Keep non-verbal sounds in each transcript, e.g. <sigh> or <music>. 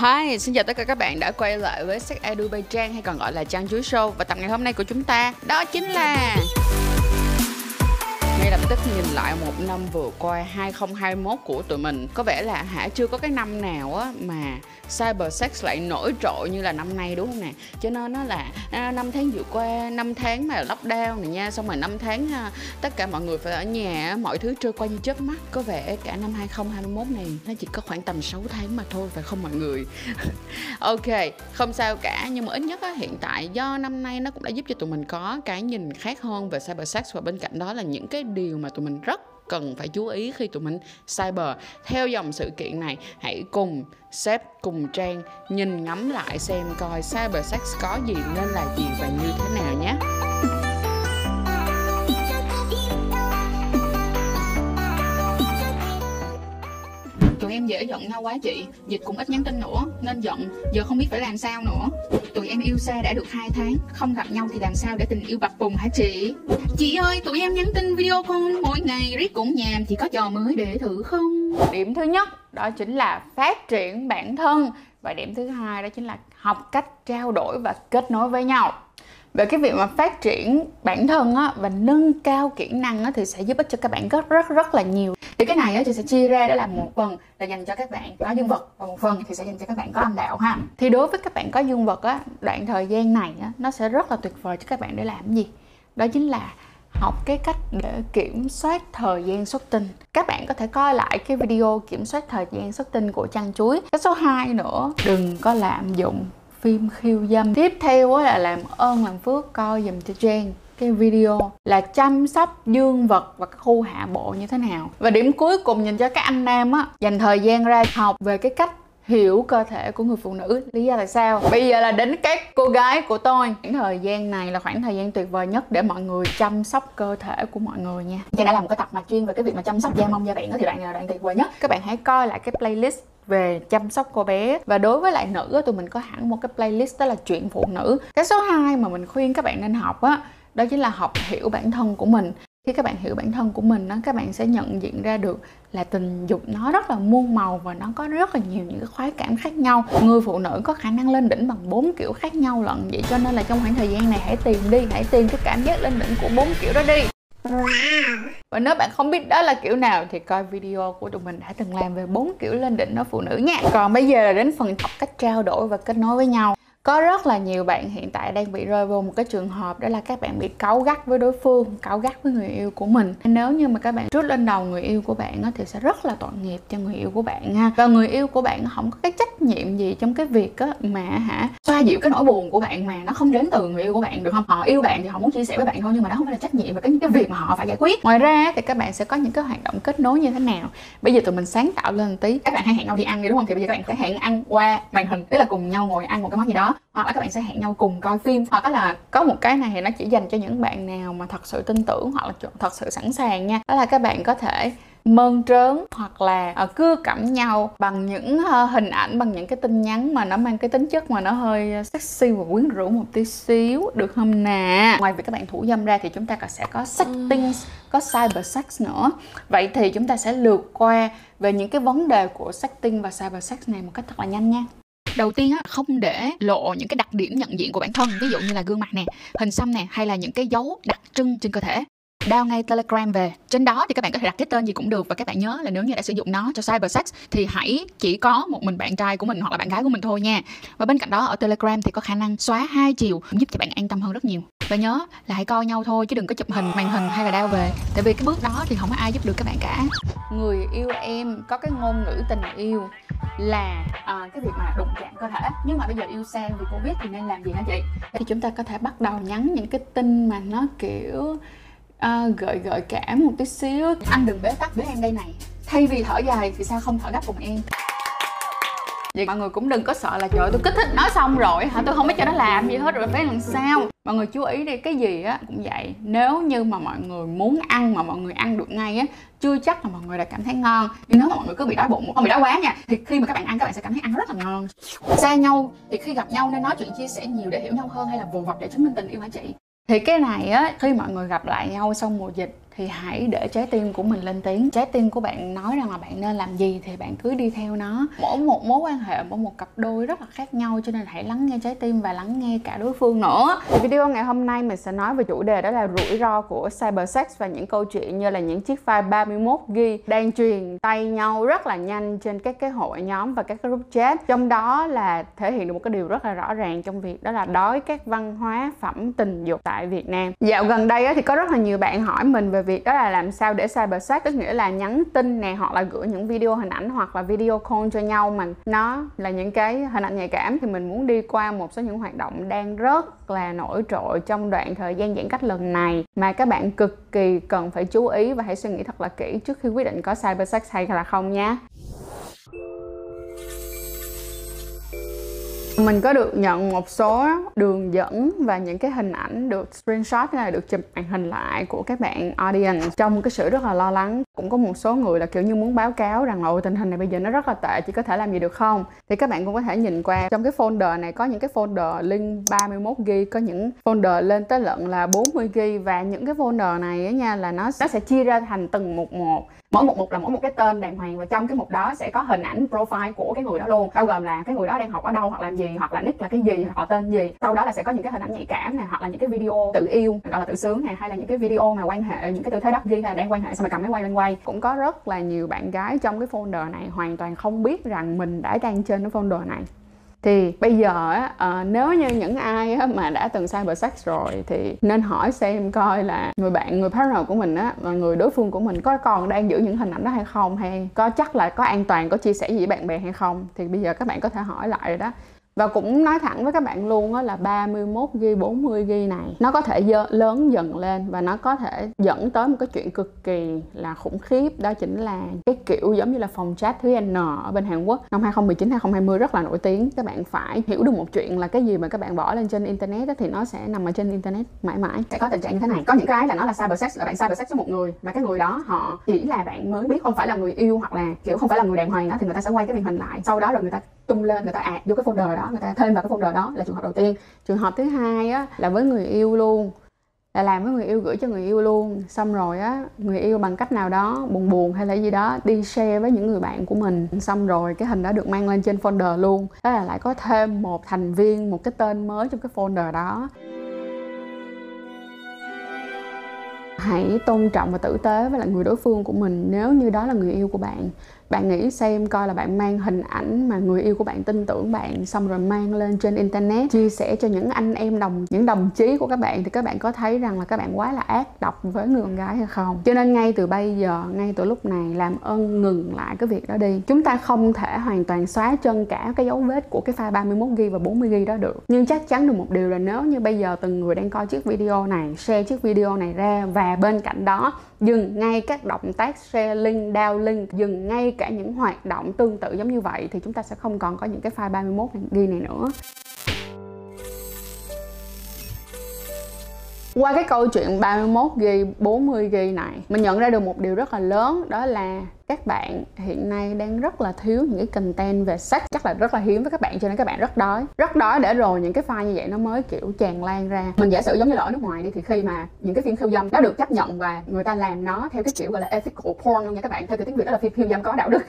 Hi, xin chào tất cả các bạn đã quay lại với Sex Edu by Trang hay còn gọi là Trang Chuối Show. Và tập ngày hôm nay của chúng ta đó chính là ngay lập tức nhìn lại một năm vừa qua 2021 của tụi mình. Có vẻ là hả chưa có cái năm nào á mà cyber sex lại nổi trội như là năm nay đúng không nè? Cho nên nó là à, năm tháng vừa qua năm tháng mà lockdown này nha xong rồi năm tháng à, tất cả mọi người phải ở nhà mọi thứ trôi qua như chớp mắt. Có vẻ cả năm 2021 này nó chỉ có khoảng tầm 6 tháng mà thôi phải không mọi người? <laughs> Ok không sao cả nhưng mà ít nhất á, hiện tại do năm nay nó cũng đã giúp cho tụi mình có cái nhìn khác hơn về cyber sex. Và bên cạnh đó là những cái điều mà tụi mình rất cần phải chú ý khi tụi mình cyber. Theo dòng sự kiện này, hãy cùng sếp, cùng trang nhìn ngắm lại xem coi cyber sex có gì nên là gì và như thế nào nhé. Dễ giận nhau quá chị. Dịch cũng ít nhắn tin nữa, nên giận. Giờ không biết phải làm sao nữa. Tụi em yêu xa đã được 2 tháng, không gặp nhau thì làm sao để tình yêu bập bùng hả chị? Chị ơi, tụi em nhắn tin video call mỗi ngày, riết cũng nhàm. Chị có trò mới để thử không? Điểm thứ nhất, đó chính là phát triển bản thân. Và điểm thứ hai, đó chính là học cách trao đổi và kết nối với nhau về cái việc mà phát triển bản thân á, và nâng cao kỹ năng á, thì sẽ giúp ích cho các bạn rất rất rất là nhiều. Thì cái này á, chị sẽ chia ra đó là một phần là dành cho các bạn có dương vật và một phần thì sẽ dành cho các bạn có âm đạo ha. Thì đối với các bạn có dương vật á đoạn thời gian này á, nó sẽ rất là tuyệt vời cho các bạn để làm gì? Đó chính là học cái cách để kiểm soát thời gian xuất tinh. Các bạn có thể coi lại cái video kiểm soát thời gian xuất tinh của chăn chuối. Cái số 2 nữa đừng có lạm dụng phim khiêu dâm. Tiếp theo là làm ơn, làm phước, coi dùm cho Trang cái video là chăm sóc dương vật và khu hạ bộ như thế nào. Và điểm cuối cùng dành cho các anh nam á, dành thời gian ra học về cái cách hiểu cơ thể của người phụ nữ. Lý do tại sao? Bây giờ là đến các cô gái của tôi. Khoảng thời gian này là khoảng thời gian tuyệt vời nhất để mọi người chăm sóc cơ thể của mọi người nha. Trang đã làm một cái tập mà chuyên về cái việc mà chăm sóc da mông da bạn đó thì đoạn này là đoạn tuyệt vời nhất? Các bạn hãy coi lại cái playlist về chăm sóc cô bé. Và đối với lại nữ tụi mình có hẳn một cái playlist đó là chuyện phụ nữ. Cái số 2 mà mình khuyên các bạn nên học á đó chính là học hiểu bản thân của mình khi các bạn hiểu bản thân của mình đó, các bạn sẽ nhận diện ra được là tình dục nó rất là muôn màu và nó có rất là nhiều những cái khoái cảm khác nhau. Người phụ nữ có khả năng lên đỉnh bằng bốn kiểu khác nhau lận vậy cho nên là trong khoảng thời gian này hãy tìm đi hãy tìm cái cảm giác lên đỉnh của bốn kiểu đó đi. Và nếu bạn không biết đó là kiểu nào thì coi video của tụi mình đã từng làm về bốn kiểu lên đỉnh ở phụ nữ nha. Còn bây giờ là đến phần học cách trao đổi và kết nối với nhau có rất là nhiều bạn hiện tại đang bị rơi vào một cái trường hợp đó là các bạn bị cáu gắt với đối phương, cáu gắt với người yêu của mình. Nếu như mà các bạn trút lên đầu người yêu của bạn thì sẽ rất là tội nghiệp cho người yêu của bạn ha. Và người yêu của bạn không có cái trách nhiệm gì trong cái việc mà hả, xoa dịu cái nỗi buồn của bạn mà nó không đến từ người yêu của bạn được không? Họ yêu bạn thì họ muốn chia sẻ với bạn thôi nhưng mà đó không phải là trách nhiệm và cái cái việc mà họ phải giải quyết. Ngoài ra thì các bạn sẽ có những cái hoạt động kết nối như thế nào? Bây giờ tụi mình sáng tạo lên tí. Các bạn hay hẹn nhau đi ăn đi, đúng không? Thì bây giờ các bạn sẽ hẹn ăn qua màn hình tức là cùng nhau ngồi ăn một cái món gì đó hoặc là các bạn sẽ hẹn nhau cùng coi phim. Hoặc là có một cái này thì nó chỉ dành cho những bạn nào mà thật sự tin tưởng hoặc là thật sự sẵn sàng nha. Đó là các bạn có thể mơn trớn hoặc là uh, cưa cẩm nhau bằng những uh, hình ảnh bằng những cái tin nhắn mà nó mang cái tính chất mà nó hơi sexy và quyến rũ một tí xíu. Được không nè? Ngoài việc các bạn thủ dâm ra thì chúng ta còn sẽ có setting có cyber sex nữa. Vậy thì chúng ta sẽ lượt qua về những cái vấn đề của setting và cyber sex này một cách thật là nhanh nha đầu tiên á, không để lộ những cái đặc điểm nhận diện của bản thân, ví dụ như là gương mặt nè, hình xăm nè, hay là những cái dấu đặc trưng trên cơ thể. Đao ngay telegram về. Trên đó thì các bạn có thể đặt cái tên gì cũng được và các bạn nhớ là nếu như đã sử dụng nó cho cyber sex thì hãy chỉ có một mình bạn trai của mình hoặc là bạn gái của mình thôi nha. Và bên cạnh đó, ở telegram thì có khả năng xóa hai chiều, giúp cho bạn an tâm hơn rất nhiều và nhớ là hãy coi nhau thôi chứ đừng có chụp hình màn hình hay là đao về. Tại vì cái bước đó thì không có ai giúp được các bạn cả. Người yêu em có cái ngôn ngữ tình yêu là à, cái việc mà đụng chạm cơ thể. Nhưng mà bây giờ yêu xa vì covid thì nên làm gì hả chị? Thì chúng ta có thể bắt đầu nhắn những cái tin mà nó kiểu à, gợi gợi cảm một tí xíu. Anh đừng bế tắc với em đây này. Thay vì thở dài thì sao không thở gấp cùng em vậy mọi người cũng đừng có sợ là, trời tôi kích thích nói xong rồi hả? Tôi không biết cho nó làm gì hết rồi phải làm sao? Mọi người chú ý đi, cái gì á cũng vậy. Nếu như mà mọi người muốn ăn mà mọi người ăn được ngay á, chưa chắc là mọi người đã cảm thấy ngon. Nhưng nếu mà mọi người cứ bị đói bụng, không bị đói quá nha, thì khi mà các bạn ăn, các bạn sẽ cảm thấy ăn rất là ngon. Xa nhau thì khi gặp nhau nên nói chuyện chia sẻ nhiều để hiểu nhau hơn hay là vồ vập để chứng minh tình yêu hả chị? Thì cái này á, khi mọi người gặp lại nhau sau mùa dịch thì hãy để trái tim của mình lên tiếng. Trái tim của bạn nói rằng là bạn nên làm gì thì bạn cứ đi theo nó. Mỗi một mối quan hệ, mỗi một cặp đôi rất là khác nhau, cho nên hãy lắng nghe trái tim và lắng nghe cả đối phương nữa. Thì video ngày hôm nay mình sẽ nói về chủ đề đó là rủi ro của cybersex và những câu chuyện như là những chiếc file 31 ghi đang truyền tay nhau rất là nhanh trên các cái hội nhóm và các cái group chat. Trong đó là thể hiện được một cái điều rất là rõ ràng trong việc đó là đói các văn hóa phẩm tình dục tại Việt Nam. Dạo gần đây thì có rất là nhiều bạn hỏi mình về việc đó là làm sao để cybersex tức nghĩa là nhắn tin nè, hoặc là gửi những video hình ảnh, hoặc là video call cho nhau mà nó là những cái hình ảnh nhạy cảm, thì mình muốn đi qua một số những hoạt động đang rất là nổi trội trong đoạn thời gian giãn cách lần này. Mà các bạn cực kỳ cần phải chú ý và hãy suy nghĩ thật là kỹ trước khi quyết định có cybersex hay là không nhé. Mình có được nhận một số đường dẫn và những cái hình ảnh được screenshot hay là được chụp màn hình lại của các bạn audience. Trong cái sự rất là lo lắng, cũng có một số người là kiểu như muốn báo cáo rằng là tình hình này bây giờ nó rất là tệ chỉ có thể làm gì được không? Thì các bạn cũng có thể nhìn qua, trong cái folder này có những cái folder link 31 g có những folder lên tới lận là 40 g và những cái folder này á nha, là nó nó sẽ chia ra thành từng mục một. Mỗi một mục là mỗi một cái tên đàng hoàng và trong cái mục đó sẽ có hình ảnh profile của cái người đó luôn, bao gồm là cái người đó đang học ở đâu, hoặc làm gì hoặc là nick là cái gì họ tên gì. Sau đó là sẽ có những cái hình ảnh nhạy cảm này hoặc là những cái video tự yêu gọi là tự sướng này hay là những cái video mà quan hệ những cái tư thế đắp ghi là đang quan hệ xong rồi cầm máy quay lên quay. Cũng có rất là nhiều bạn gái trong cái folder này hoàn toàn không biết rằng mình đã đang trên cái folder này. Thì bây giờ á à, nếu như những ai á, mà đã từng cyber sex rồi thì nên hỏi xem coi là người bạn người partner của mình á và người đối phương của mình có còn đang giữ những hình ảnh đó hay không hay có chắc là có an toàn có chia sẻ gì với bạn bè hay không. Thì bây giờ các bạn có thể hỏi lại rồi đó và cũng nói thẳng với các bạn luôn á là 31 ghi 40 ghi này nó có thể dơ, lớn dần lên và nó có thể dẫn tới một cái chuyện cực kỳ là khủng khiếp. Đó chính là cái kiểu giống như là phòng chat thứ N ở bên Hàn Quốc năm 2019 2020 rất là nổi tiếng. Các bạn phải hiểu được một chuyện là cái gì mà các bạn bỏ lên trên internet đó, thì nó sẽ nằm ở trên internet mãi mãi. Sẽ có tình trạng như thế này. Có những cái là nó là cyber sex là bạn cyber sex với một người mà cái người đó họ chỉ là bạn mới biết không phải là người yêu hoặc là kiểu không phải là người đàng hoàng đó thì người ta sẽ quay cái màn hình lại. Sau đó rồi người ta tung lên người ta ạt vô cái folder đó, người ta thêm vào cái folder đó là trường hợp đầu tiên. Trường hợp thứ hai á, là với người yêu luôn, là làm với người yêu gửi cho người yêu luôn. Xong rồi á, người yêu bằng cách nào đó, buồn buồn hay là gì đó, đi share với những người bạn của mình. Xong rồi cái hình đó được mang lên trên folder luôn. Đó là lại có thêm một thành viên, một cái tên mới trong cái folder đó. Hãy tôn trọng và tử tế với lại người đối phương của mình nếu như đó là người yêu của bạn bạn nghĩ xem coi là bạn mang hình ảnh mà người yêu của bạn tin tưởng bạn xong rồi mang lên trên internet, chia sẻ cho những anh em đồng, những đồng chí của các bạn thì các bạn có thấy rằng là các bạn quá là ác độc với người con gái hay không? Cho nên ngay từ bây giờ, ngay từ lúc này làm ơn ngừng lại cái việc đó đi. Chúng ta không thể hoàn toàn xóa chân cả cái dấu vết của cái file 31 GB và 40 GB đó được. Nhưng chắc chắn được một điều là nếu như bây giờ từng người đang coi chiếc video này, share chiếc video này ra và bên cạnh đó dừng ngay các động tác share link down link dừng ngay cả những hoạt động tương tự giống như vậy thì chúng ta sẽ không còn có những cái file 31 ghi này nữa. Qua cái câu chuyện 31 g 40 g này, mình nhận ra được một điều rất là lớn, đó là các bạn hiện nay đang rất là thiếu những cái content về sex. Chắc là rất là hiếm với các bạn, cho nên các bạn rất đói. Rất đói để rồi những cái file như vậy nó mới, kiểu, tràn lan ra. Mình giả sử giống như là ở nước ngoài đi, thì khi mà những cái phim khiêu dâm nó được chấp nhận và người ta làm nó theo cái kiểu gọi là ethical porn luôn nha các bạn. Theo cái tiếng việt đó là phim khiêu dâm có đạo đức.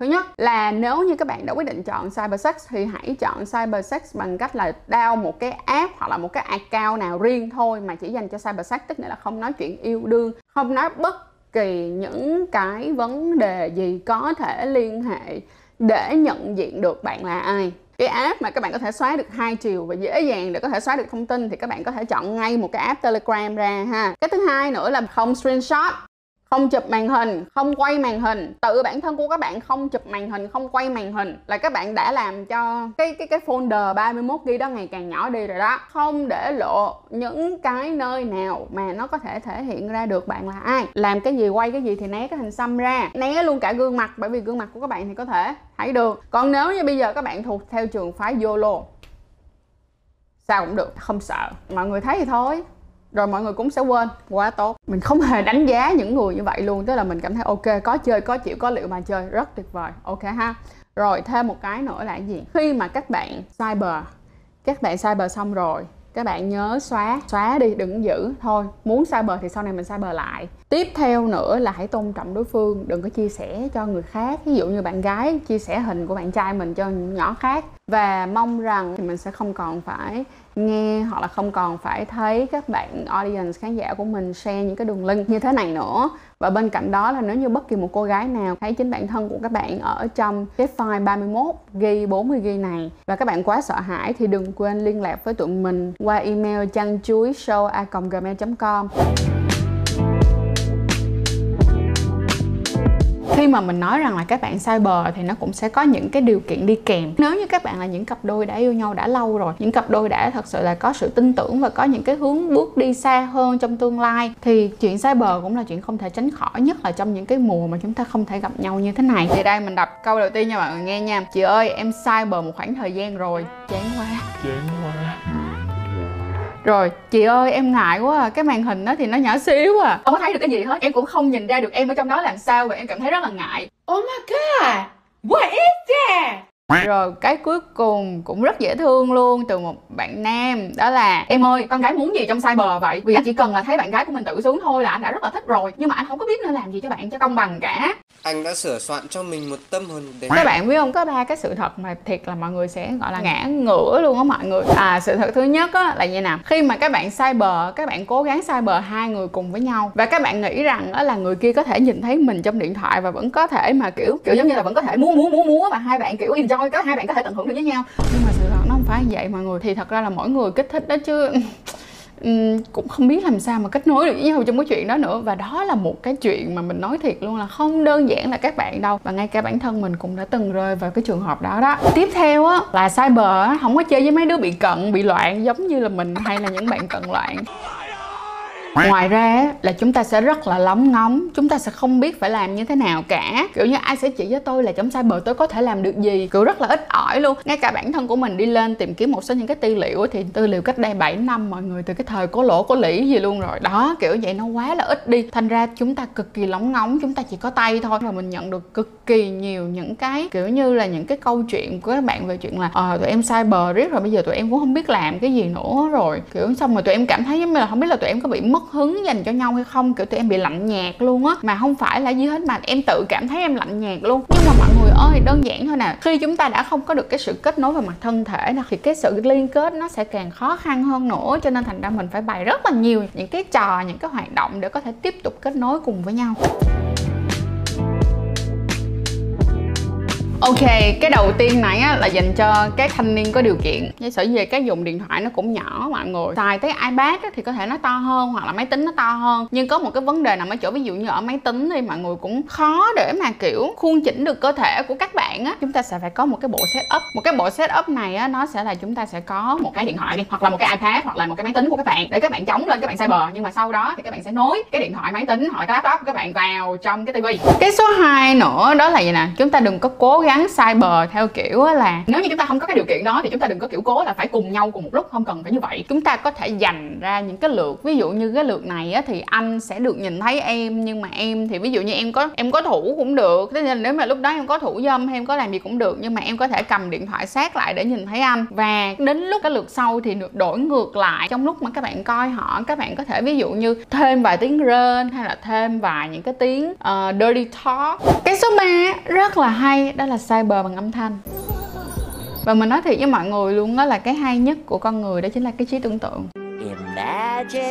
Thứ nhất là nếu như các bạn đã quyết định chọn cybersex thì hãy chọn cybersex bằng cách là download một cái app hoặc là một cái account nào riêng thôi mà chỉ dành cho cybersex tức là không nói chuyện yêu đương, không nói bất kỳ những cái vấn đề gì có thể liên hệ để nhận diện được bạn là ai. Cái app mà các bạn có thể xóa được hai chiều và dễ dàng để có thể xóa được thông tin thì các bạn có thể chọn ngay một cái app telegram ra ha. Cái thứ hai nữa là không screenshot không chụp màn hình, không quay màn hình. Tự bản thân của các bạn không chụp màn hình, không quay màn hình là các bạn đã làm cho cái cái cái folder 31 GB đó ngày càng nhỏ đi rồi đó. Không để lộ những cái nơi nào mà nó có thể thể hiện ra được bạn là ai. Làm cái gì, quay cái gì thì né cái hình xăm ra. Né luôn cả gương mặt, bởi vì gương mặt của các bạn thì có thể thấy được. Còn nếu như bây giờ các bạn thuộc theo trường phái YOLO, sao cũng được, không sợ. Mọi người thấy thì thôi rồi mọi người cũng sẽ quên. Quá tốt. Mình không hề đánh giá những người như vậy luôn. Tức là mình cảm thấy, ok, có chơi, có chịu, có liệu mà chơi. Rất tuyệt vời. Ok ha. Rồi, thêm một cái nữa là gì? Khi mà các bạn cyber, các bạn cyber xong rồi các bạn nhớ xóa xóa đi, đừng giữ. Thôi, muốn sai bờ thì sau này mình sai bờ lại. Tiếp theo nữa là hãy tôn trọng đối phương. Đừng có chia sẻ cho người khác. Ví dụ như bạn gái, chia sẻ hình của bạn trai mình cho nhỏ khác. Và mong rằng thì mình sẽ không còn phải nghe hoặc là không còn phải thấy các bạn audience khán giả của mình share những cái đường link như thế này nữa và bên cạnh đó là nếu như bất kỳ một cô gái nào thấy chính bản thân của các bạn ở trong cái file 31 ghi 40 ghi này và các bạn quá sợ hãi thì đừng quên liên lạc với tụi mình qua email chăn chuối show a gmail.com khi mà mình nói rằng là các bạn sai bờ thì nó cũng sẽ có những cái điều kiện đi kèm. Nếu như các bạn là những cặp đôi đã yêu nhau đã lâu rồi những cặp đôi đã thật sự là có sự tin tưởng và có những cái hướng bước đi xa hơn trong tương lai thì chuyện sai bờ cũng là chuyện không thể tránh khỏi nhất là trong những cái mùa mà chúng ta không thể gặp nhau như thế này. Thì đây mình đọc câu đầu tiên nha mọi người nghe nha. Chị ơi em sai bờ một khoảng thời gian rồi. Chán quá. Chán quá rồi chị ơi em ngại quá à. cái màn hình đó thì nó nhỏ xíu à. Không có thấy được cái gì hết. Em cũng không nhìn ra được em ở trong đó làm sao và em cảm thấy rất là ngại. Oh my god! What is that rồi cái cuối cùng cũng rất dễ thương luôn từ một bạn nam đó là em ơi con gái muốn gì trong cyber vậy? Vì anh chỉ cần là thấy bạn gái của mình tự xuống thôi là anh đã rất là thích rồi nhưng mà anh không có biết nên làm gì cho bạn cho công bằng cả. Anh đã sửa soạn cho mình một tâm hồn đẹp. Các bạn biết không? Có ba cái sự thật mà thiệt là mọi người sẽ gọi là ngã ngửa luôn á mọi người. À sự thật thứ nhất á là như nào? Khi mà các bạn cyber các bạn cố gắng cyber hai người cùng với nhau và các bạn nghĩ rằng đó là người kia có thể nhìn thấy mình trong điện thoại và vẫn có thể mà kiểu kiểu giống như là vẫn có thể múa múa múa múa và hai bạn kiểu enjoy có hai bạn có thể tận hưởng được với nhau. Nhưng mà sự thật nó không phải vậy mọi người. Thì thật ra là mỗi người kích thích đó chứ <laughs> um, cũng không biết làm sao mà kết nối được với nhau trong cái chuyện đó nữa. Và đó là một cái chuyện mà mình nói thiệt luôn là không đơn giản là các bạn đâu. Và ngay cả bản thân mình cũng đã từng rơi vào cái trường hợp đó đó. Tiếp theo á là cyber á không có chơi với mấy đứa bị cận bị loạn giống như là mình hay là những bạn cận loạn ngoài ra là chúng ta sẽ rất là lóng ngóng, chúng ta sẽ không biết phải làm như thế nào cả. Kiểu như ai sẽ chỉ cho tôi là chấm sai bờ, tôi có thể làm được gì? Kiểu rất là ít ỏi luôn. Ngay cả bản thân của mình đi lên tìm kiếm một số những cái tư liệu thì tư liệu cách đây 7 năm, mọi người từ cái thời có lỗ có lĩ gì luôn rồi. Đó, kiểu vậy nó quá là ít đi. Thành ra chúng ta cực kỳ lóng ngóng, chúng ta chỉ có tay thôi. Và mình nhận được cực kỳ nhiều những cái, kiểu như là những cái câu chuyện của các bạn về chuyện là ờ tụi em sai bờ riết rồi, bây giờ tụi em cũng không biết làm cái gì nữa rồi. Kiểu xong rồi tụi em cảm thấy giống như là không biết là tụi em có bị mất mất hứng dành cho nhau hay không, kiểu tụi em bị lạnh nhạt luôn á. Mà không phải là gì hết, mà em tự cảm thấy em lạnh nhạt luôn. Nhưng mà mọi người ơi, đơn giản thôi nè. Khi chúng ta đã không có được cái sự kết nối về mặt thân thể nè, thì cái sự liên kết nó sẽ càng khó khăn hơn nữa. Cho nên thành ra mình phải bày rất là nhiều những cái trò, những cái hoạt động để có thể tiếp tục kết nối cùng với nhau. Ok, cái đầu tiên này á, là dành cho các thanh niên có điều kiện. Giả sử về cái dùng điện thoại nó cũng nhỏ mọi người Xài tới iPad á, thì có thể nó to hơn hoặc là máy tính nó to hơn. Nhưng có một cái vấn đề nằm ở chỗ ví dụ như ở máy tính thì mọi người cũng khó để mà kiểu khuôn chỉnh được cơ thể của các bạn á. Chúng ta sẽ phải có một cái bộ setup. Một cái bộ setup này á, nó sẽ là chúng ta sẽ có một cái điện thoại đi Hoặc là một cái iPad hoặc là một cái máy tính của các bạn Để các bạn chống lên các bạn cyber. Nhưng mà sau đó thì các bạn sẽ nối cái điện thoại máy tính hoặc là cái laptop của các bạn vào trong cái tivi. Cái số 2 nữa đó là gì nè? Chúng ta đừng có cố gắng gắn cyber theo kiểu là nếu như chúng ta không có cái điều kiện đó thì chúng ta đừng có kiểu cố là phải cùng nhau cùng một lúc không cần phải như vậy. Chúng ta có thể dành ra những cái lượt ví dụ như cái lượt này á, thì anh sẽ được nhìn thấy em nhưng mà em thì ví dụ như em có em có thủ cũng được. Thế nên nếu mà lúc đó em có thủ dâm hay em có làm gì cũng được nhưng mà em có thể cầm điện thoại sát lại để nhìn thấy anh. Và đến lúc cái lượt sau thì được đổi ngược lại. Trong lúc mà các bạn coi họ các bạn có thể ví dụ như thêm vài tiếng rên hay là thêm vài những cái tiếng uh, dirty talk. Cái số 3 rất là hay đó là cyber bằng âm thanh. Và mình nói thiệt với mọi người luôn đó là cái hay nhất của con người đó chính là cái trí tưởng tượng. Imagination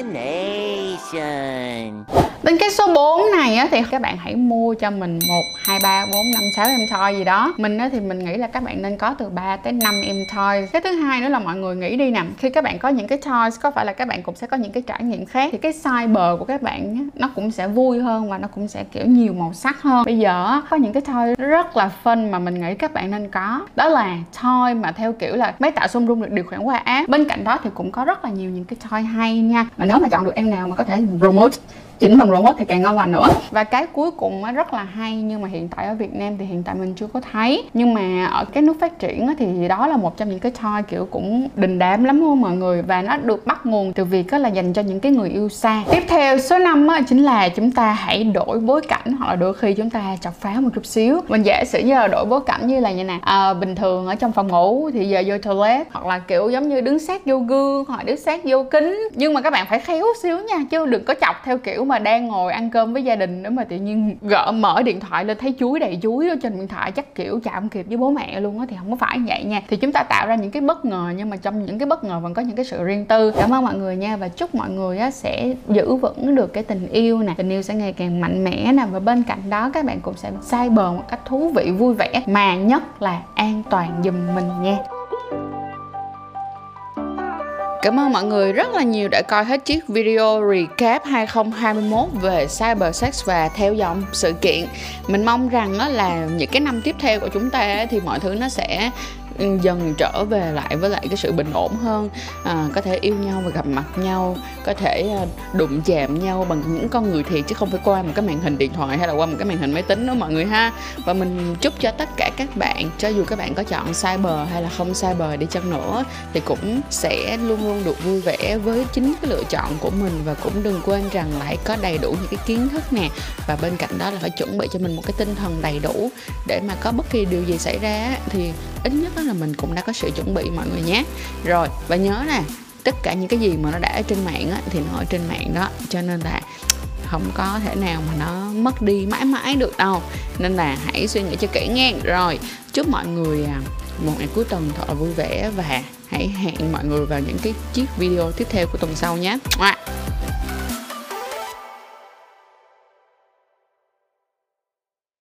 Đến cái số 4 này á, thì các bạn hãy mua cho mình 1, 2, 3, 4, 5, 6 em toy gì đó. Mình á, thì mình nghĩ là các bạn nên có từ 3 tới 5 em toy. Cái thứ hai nữa là mọi người nghĩ đi nè Khi các bạn có những cái toys có phải là các bạn cũng sẽ có những cái trải nghiệm khác Thì cái cyber của các bạn á, nó cũng sẽ vui hơn và nó cũng sẽ kiểu nhiều màu sắc hơn. Bây giờ á, có những cái toy rất là fun mà mình nghĩ các bạn nên có. Đó là toy mà theo kiểu là máy tạo xung rung được điều khiển qua app. Bên cạnh đó thì cũng có rất là nhiều những cái toy hay nha. Mà nếu mà chọn được em nào mà có thể remote chỉnh bằng robot thì càng ngon lành nữa. Và cái cuối cùng rất là hay nhưng mà hiện tại ở Việt Nam thì hiện tại mình chưa có thấy. Nhưng mà ở các nước phát triển thì đó là một trong những cái toy kiểu cũng đình đám lắm luôn mọi người. Và nó được bắt nguồn từ việc là dành cho những cái người yêu xa. Tiếp theo số 5 chính là chúng ta hãy đổi bối cảnh hoặc là đôi khi chúng ta chọc phá một chút xíu. Mình giả sử như là đổi bối cảnh như là như nè à, bình thường ở trong phòng ngủ thì giờ vô toilet hoặc là kiểu giống như đứng sát vô gương hoặc đứng sát vô kính. Nhưng mà các bạn phải khéo xíu nha chứ đừng có chọc theo kiểu mà đang ngồi ăn cơm với gia đình nếu mà tự nhiên gỡ mở điện thoại lên thấy chuối đầy chuối ở trên điện thoại chắc kiểu chạm kịp với bố mẹ luôn á thì không có phải vậy nha. Thì chúng ta tạo ra những cái bất ngờ nhưng mà trong những cái bất ngờ vẫn có những cái sự riêng tư. Cảm ơn mọi người nha và chúc mọi người á, sẽ giữ vững được cái tình yêu nè. Tình yêu sẽ ngày càng mạnh mẽ nè và bên cạnh đó các bạn cũng sẽ sai bờ một cách thú vị vui vẻ mà nhất là an toàn giùm mình nha. Cảm ơn mọi người rất là nhiều đã coi hết chiếc video recap 2021 về cybersex và theo dòng sự kiện. Mình mong rằng là những cái năm tiếp theo của chúng ta thì mọi thứ nó sẽ dần trở về lại với lại cái sự bình ổn hơn. À, có thể yêu nhau và gặp mặt nhau có thể à, đụng chạm nhau bằng những con người thiệt chứ không phải qua một cái màn hình điện thoại hay là qua một cái màn hình máy tính đó mọi người ha. Và mình chúc cho tất cả các bạn cho dù các bạn có chọn cyber hay là không cyber đi chăng nữa thì cũng sẽ luôn luôn được vui vẻ với chính cái lựa chọn của mình. Và cũng đừng quên rằng lại có đầy đủ những cái kiến thức nè. Và bên cạnh đó là phải chuẩn bị cho mình một cái tinh thần đầy đủ để mà có bất kỳ điều gì xảy ra thì ít nhất là mình cũng đã có sự chuẩn bị mọi người nhé. Rồi và nhớ nè tất cả những cái gì mà nó đã ở trên mạng á, thì nó ở trên mạng đó. Cho nên là không có thể nào mà nó mất đi mãi mãi được đâu. Nên là hãy suy nghĩ cho kỹ nghe rồi chúc mọi người à, một ngày cuối tuần thật là vui vẻ và hãy hẹn mọi người vào những cái chiếc video tiếp theo của tuần sau nhé.